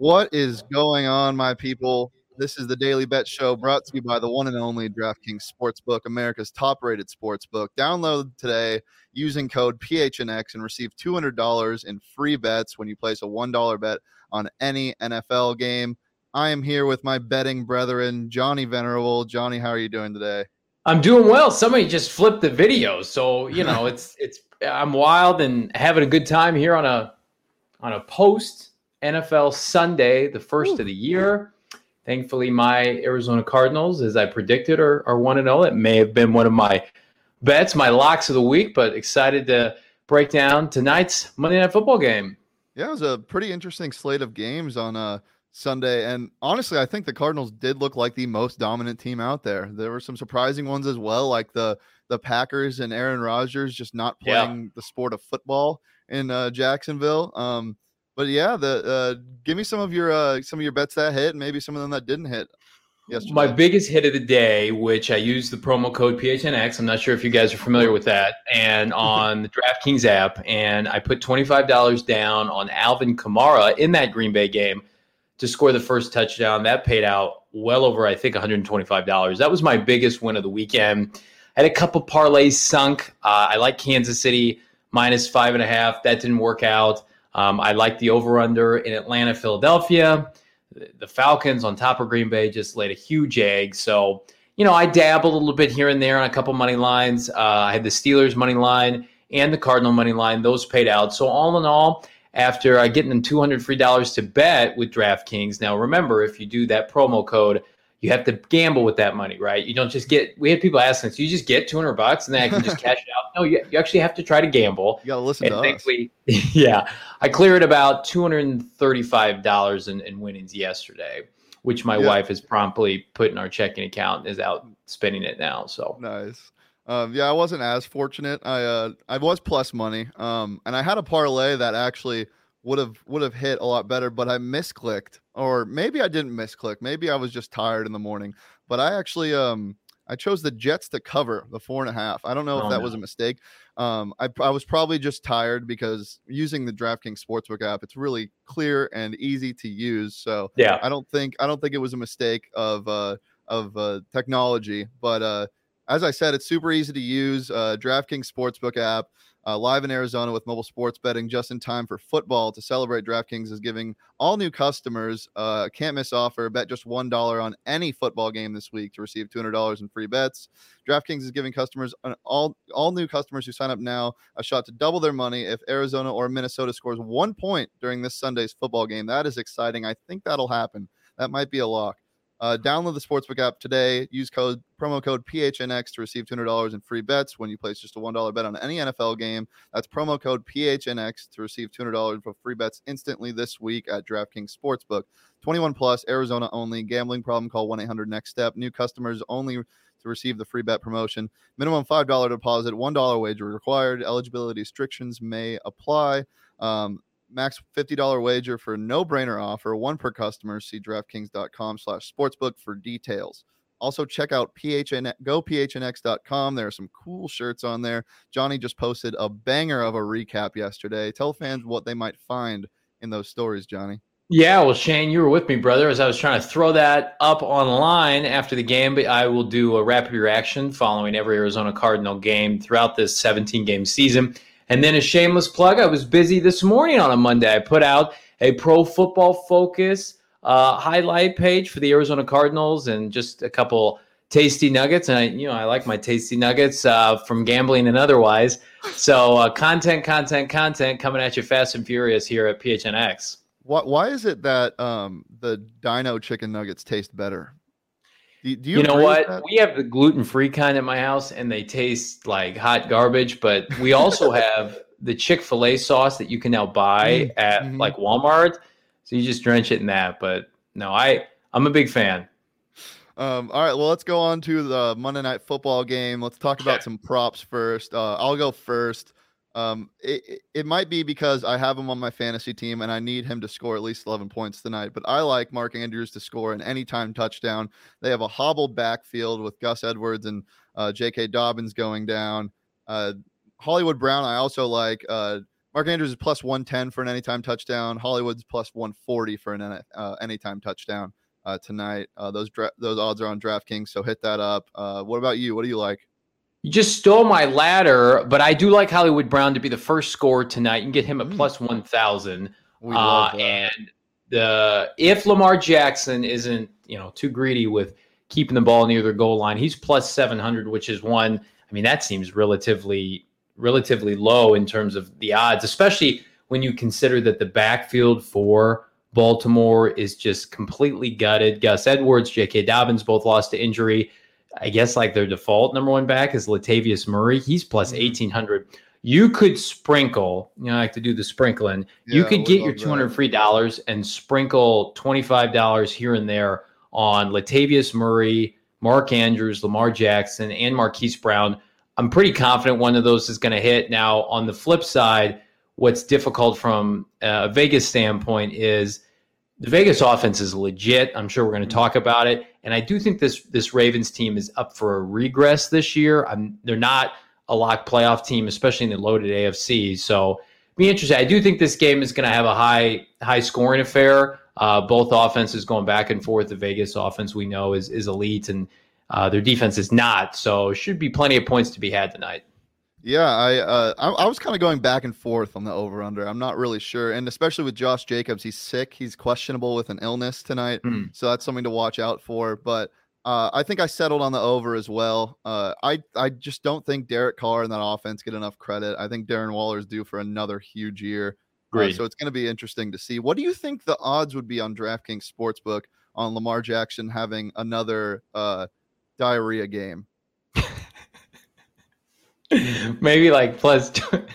What is going on, my people? This is the Daily Bet Show brought to you by the one and only DraftKings Sportsbook, America's top rated sportsbook. Download today using code PHNX and receive $200 in free bets when you place a $1 bet on any NFL game. I am here with my betting brethren, Johnny Venerable. Johnny, how are you doing today? I'm doing well. Somebody just flipped the video, so you know it's it's I'm wild and having a good time here on a on a post NFL Sunday, the first Ooh. of the year. Thankfully, my Arizona Cardinals, as I predicted, are are one and zero. Oh. It may have been one of my bets, my locks of the week, but excited to break down tonight's Monday Night Football game. Yeah, it was a pretty interesting slate of games on uh, Sunday, and honestly, I think the Cardinals did look like the most dominant team out there. There were some surprising ones as well, like the the Packers and Aaron Rodgers just not playing yeah. the sport of football in uh, Jacksonville. Um, but yeah, the uh, give me some of your uh, some of your bets that hit, and maybe some of them that didn't hit. Yesterday. My biggest hit of the day, which I used the promo code PHNX. I'm not sure if you guys are familiar with that, and on the DraftKings app, and I put twenty five dollars down on Alvin Kamara in that Green Bay game to score the first touchdown. That paid out well over, I think, $125. That was my biggest win of the weekend. I had a couple parlays sunk. Uh, I like Kansas City minus five and a half. That didn't work out. Um, I like the over under in Atlanta, Philadelphia. The Falcons on top of Green Bay just laid a huge egg. So, you know, I dabbled a little bit here and there on a couple money lines. Uh, I had the Steelers money line and the Cardinal money line. Those paid out. So, all in all, after uh, getting them 200 free dollars to bet with DraftKings. Now, remember, if you do that promo code, you have to gamble with that money, right? You don't just get. We had people asking us, "You just get 200 bucks and then I can just cash it out?" No, you, you actually have to try to gamble. You got to listen and to thankfully, us. yeah, I cleared about 235 dollars in, in winnings yesterday, which my yeah. wife has promptly put in our checking account and is out spending it now. So nice. Um, yeah, I wasn't as fortunate. I uh, I was plus money. Um, and I had a parlay that actually would have would have hit a lot better, but I misclicked, or maybe I didn't misclick. Maybe I was just tired in the morning. But I actually um I chose the Jets to cover the four and a half. I don't know if oh, that no. was a mistake. Um, I, I was probably just tired because using the DraftKings Sportsbook app, it's really clear and easy to use. So yeah, I don't think I don't think it was a mistake of uh, of uh, technology, but uh, as I said, it's super easy to use. Uh, DraftKings Sportsbook app, uh, live in Arizona with mobile sports betting just in time for football to celebrate. DraftKings is giving all new customers a uh, can't miss offer. Bet just $1 on any football game this week to receive $200 in free bets. DraftKings is giving customers, all, all new customers who sign up now, a shot to double their money if Arizona or Minnesota scores one point during this Sunday's football game. That is exciting. I think that'll happen. That might be a lock. Uh, download the Sportsbook app today. Use code promo code PHNX to receive $200 in free bets when you place just a $1 bet on any NFL game. That's promo code PHNX to receive $200 for free bets instantly this week at DraftKings Sportsbook. 21 plus, Arizona only. Gambling problem? Call 1 800 Next Step. New customers only to receive the free bet promotion. Minimum $5 deposit, $1 wager required. Eligibility restrictions may apply. Um, max $50 wager for no brainer offer, one per customer. See DraftKings.com slash sportsbook for details. Also, check out PHN, go gophnx.com. There are some cool shirts on there. Johnny just posted a banger of a recap yesterday. Tell fans what they might find in those stories, Johnny. Yeah, well, Shane, you were with me, brother, as I was trying to throw that up online after the game. But I will do a rapid reaction following every Arizona Cardinal game throughout this 17 game season. And then a shameless plug, I was busy this morning on a Monday. I put out a pro football focus uh, highlight page for the Arizona Cardinals and just a couple tasty nuggets. And I, you know, I like my tasty nuggets uh, from gambling and otherwise. So uh, content, content, content coming at you fast and furious here at PHNX. Why, why is it that um, the Dino chicken nuggets taste better? Do, do you, you know what? We have the gluten free kind at my house, and they taste like hot garbage. But we also have the Chick fil A sauce that you can now buy mm-hmm. at like Walmart. So you just drench it in that. But no, I I'm a big fan. Um, all right, well, let's go on to the Monday Night Football game. Let's talk about some props first. Uh, I'll go first. Um, it, it might be because I have him on my fantasy team and I need him to score at least 11 points tonight, but I like Mark Andrews to score an anytime touchdown. They have a hobbled backfield with Gus Edwards and uh, J.K. Dobbins going down. Uh, Hollywood Brown, I also like. Uh, Mark Andrews is plus 110 for an anytime touchdown. Hollywood's plus 140 for an uh, anytime touchdown uh, tonight. Uh, those dra- those odds are on DraftKings, so hit that up. What about you? What do you like? You just stole my ladder, but I do like Hollywood Brown to be the first score tonight. You can get him at mm. plus 1,000. Uh, and the if Lamar Jackson isn't you know too greedy with keeping the ball near their goal line, he's plus 700, which is one. I mean, that seems relatively relatively low in terms of the odds, especially when you consider that the backfield for Baltimore is just completely gutted. Gus Edwards, J.K. Dobbins both lost to injury. I guess like their default number one back is Latavius Murray. He's plus 1800. Mm-hmm. You could sprinkle, you know, I like to do the sprinkling. Yeah, you could get your 200 that. free dollars and sprinkle $25 here and there on Latavius Murray, Mark Andrews, Lamar Jackson, and Marquise Brown. I'm pretty confident one of those is going to hit. Now, on the flip side, what's difficult from a Vegas standpoint is the Vegas offense is legit. I'm sure we're going to talk about it, and I do think this this Ravens team is up for a regress this year. I'm, they're not a lock playoff team, especially in the loaded AFC. So, be interesting. I do think this game is going to have a high high scoring affair. Uh, both offenses going back and forth. The Vegas offense we know is is elite, and uh, their defense is not. So should be plenty of points to be had tonight. Yeah, I uh, I, I was kind of going back and forth on the over under. I'm not really sure, and especially with Josh Jacobs, he's sick. He's questionable with an illness tonight, mm. so that's something to watch out for. But uh, I think I settled on the over as well. Uh, I I just don't think Derek Carr and that offense get enough credit. I think Darren Waller is due for another huge year. Uh, Great. so it's going to be interesting to see. What do you think the odds would be on DraftKings Sportsbook on Lamar Jackson having another uh, diarrhea game. Maybe like plus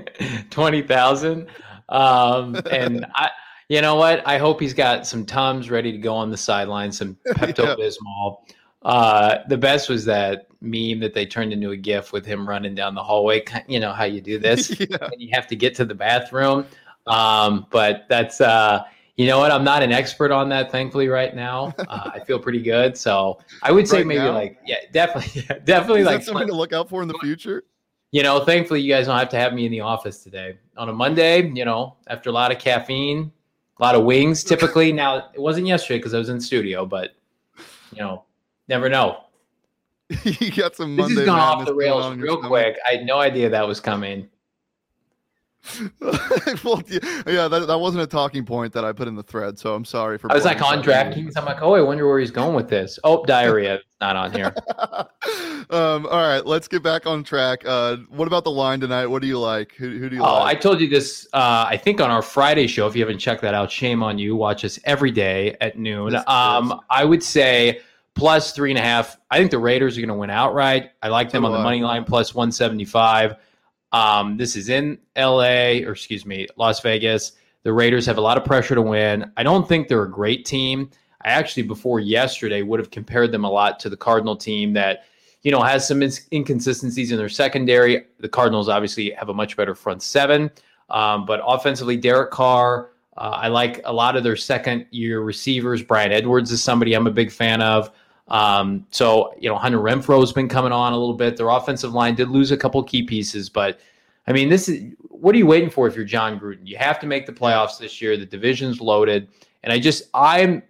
twenty thousand. Um, and I, you know what? I hope he's got some tums ready to go on the sideline, some Pepto Bismol. yeah. Uh, the best was that meme that they turned into a GIF with him running down the hallway. You know how you do this, yeah. and you have to get to the bathroom. Um, but that's uh, you know what? I'm not an expert on that, thankfully, right now. Uh, I feel pretty good. So I would say right maybe now? like, yeah, definitely, yeah, definitely Is like something to look out for in the future. You know, thankfully, you guys don't have to have me in the office today on a Monday. You know, after a lot of caffeine, a lot of wings. Typically, now it wasn't yesterday because I was in studio, but you know, never know. you got some. Monday this has gone off the rails real quick. I had no idea that was coming. well, yeah, that, that wasn't a talking point that I put in the thread, so I'm sorry for. I was like on DraftKings. I'm like, oh, I wonder where he's going with this. Oh, diarrhea, not on here. um, all right, let's get back on track. Uh, what about the line tonight? What do you like? Who, who do you? Like? Oh, like? I told you this. Uh, I think on our Friday show. If you haven't checked that out, shame on you. Watch us every day at noon. Um, I would say plus three and a half. I think the Raiders are going to win outright. I like them on the money line plus one seventy five. Um, this is in LA, or excuse me, Las Vegas. The Raiders have a lot of pressure to win. I don't think they're a great team. I actually, before yesterday, would have compared them a lot to the Cardinal team that, you know, has some inconsistencies in their secondary. The Cardinals obviously have a much better front seven, um, but offensively, Derek Carr. Uh, I like a lot of their second year receivers. Bryan Edwards is somebody I'm a big fan of. Um, so, you know, Hunter Renfrow's been coming on a little bit. Their offensive line did lose a couple key pieces, but I mean, this is what are you waiting for if you're Jon Gruden? You have to make the playoffs this year. The division's loaded. And I just, I'm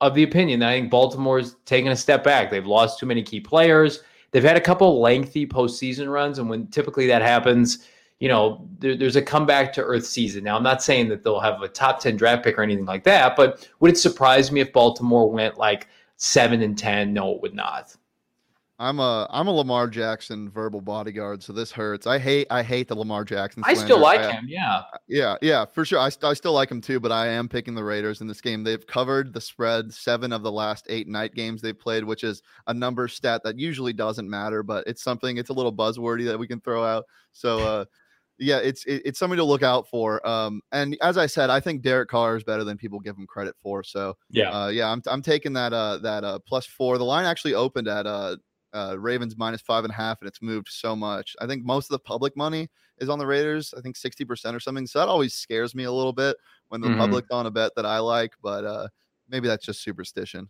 of the opinion that I think Baltimore's taking a step back. They've lost too many key players. They've had a couple lengthy postseason runs. And when typically that happens, you know, there, there's a comeback to earth season. Now, I'm not saying that they'll have a top 10 draft pick or anything like that, but would it surprise me if Baltimore went like seven and ten. No, it would not. I'm a I'm a Lamar Jackson verbal bodyguard, so this hurts. I hate I hate the Lamar Jackson. Slander. I still like I, him, yeah, yeah, yeah, for sure. I, I still like him too, but I am picking the Raiders in this game. They've covered the spread seven of the last eight night games they've played, which is a number stat that usually doesn't matter, but it's something. It's a little buzzwordy that we can throw out. So uh, yeah, it's it, it's something to look out for. Um, and as I said, I think Derek Carr is better than people give him credit for. So yeah, uh, yeah, I'm I'm taking that uh that uh plus four. The line actually opened at uh, uh Ravens minus five and a half, and it's moved so much. I think most of the public money is on the Raiders. I think sixty percent or something. So that always scares me a little bit when the mm-hmm. public on a bet that I like, but uh, maybe that's just superstition.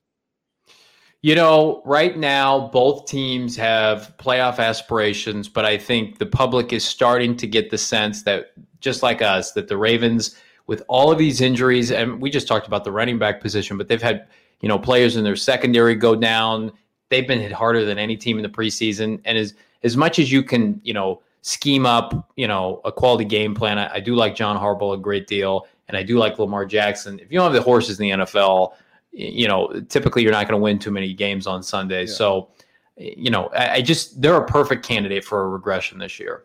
You know, right now, both teams have playoff aspirations, but I think the public is starting to get the sense that just like us, that the Ravens, with all of these injuries, and we just talked about the running back position, but they've had you know players in their secondary go down. They've been hit harder than any team in the preseason, and as as much as you can, you know, scheme up, you know, a quality game plan. I, I do like John Harbaugh a great deal, and I do like Lamar Jackson. If you don't have the horses in the NFL, you know, typically you're not going to win too many games on Sunday. Yeah. So, you know, I, I, just they're a perfect candidate for a regression this year.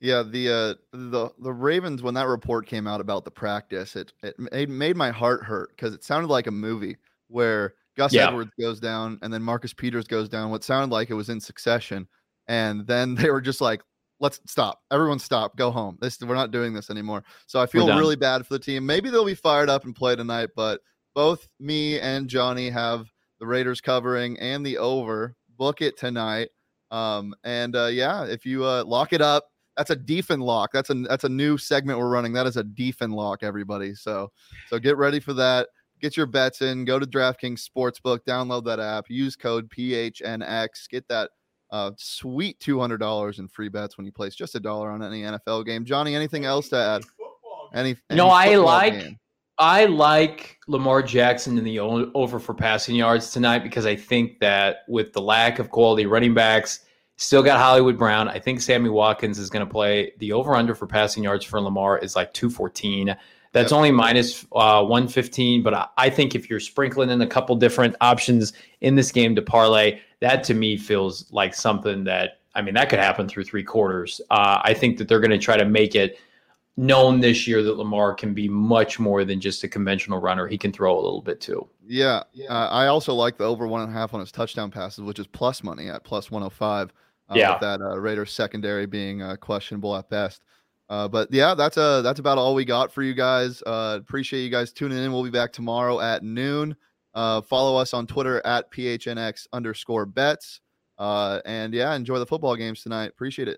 Yeah, the uh, the the Ravens when that report came out about the practice, it it made, made my heart hurt because it sounded like a movie where Gus yeah. Edwards goes down and then Marcus Peters goes down. What sounded like it was in succession, and then they were just like, "Let's stop, everyone, stop, go home. This we're not doing this anymore." So I feel really bad for the team. Maybe they'll be fired up and play tonight, but both me and Johnny have the Raiders covering and the over. Book it tonight. Um, and uh, yeah, if you uh, lock it up, that's a defend lock. That's a that's a new segment we're running. That is a defend lock, everybody. So so get ready for that. Get your bets in. Go to DraftKings Sportsbook. Download that app. Use code PHNX. Get that uh, sweet two hundred dollars in free bets when you place just a dollar on any NFL game. Johnny, anything else to add? Any? any no, I like. Game? I like Lamar Jackson in the over for passing yards tonight because I think that with the lack of quality running backs, still got Hollywood Brown. I think Sammy Watkins is going to play. The over under for passing yards for Lamar is like 214. That's yep. only minus, uh, 115. But I, I think if you're sprinkling in a couple different options in this game to parlay, that to me feels like something that, I mean, that could happen through three quarters. Uh, I think that they're going to try to make it known this year that Lamar can be much more than just a conventional runner. He can throw a little bit too. Yeah. Uh, I also like the over one and a half on his touchdown passes, which is plus money at plus 105. Uh, yeah. With that uh, Raiders secondary being uh, questionable at best. Uh, but yeah, that's uh that's about all we got for you guys. Uh, appreciate you guys tuning in. We'll be back tomorrow at noon. Uh, follow us on Twitter at phnx underscore bets. Uh, and yeah, enjoy the football games tonight. Appreciate it.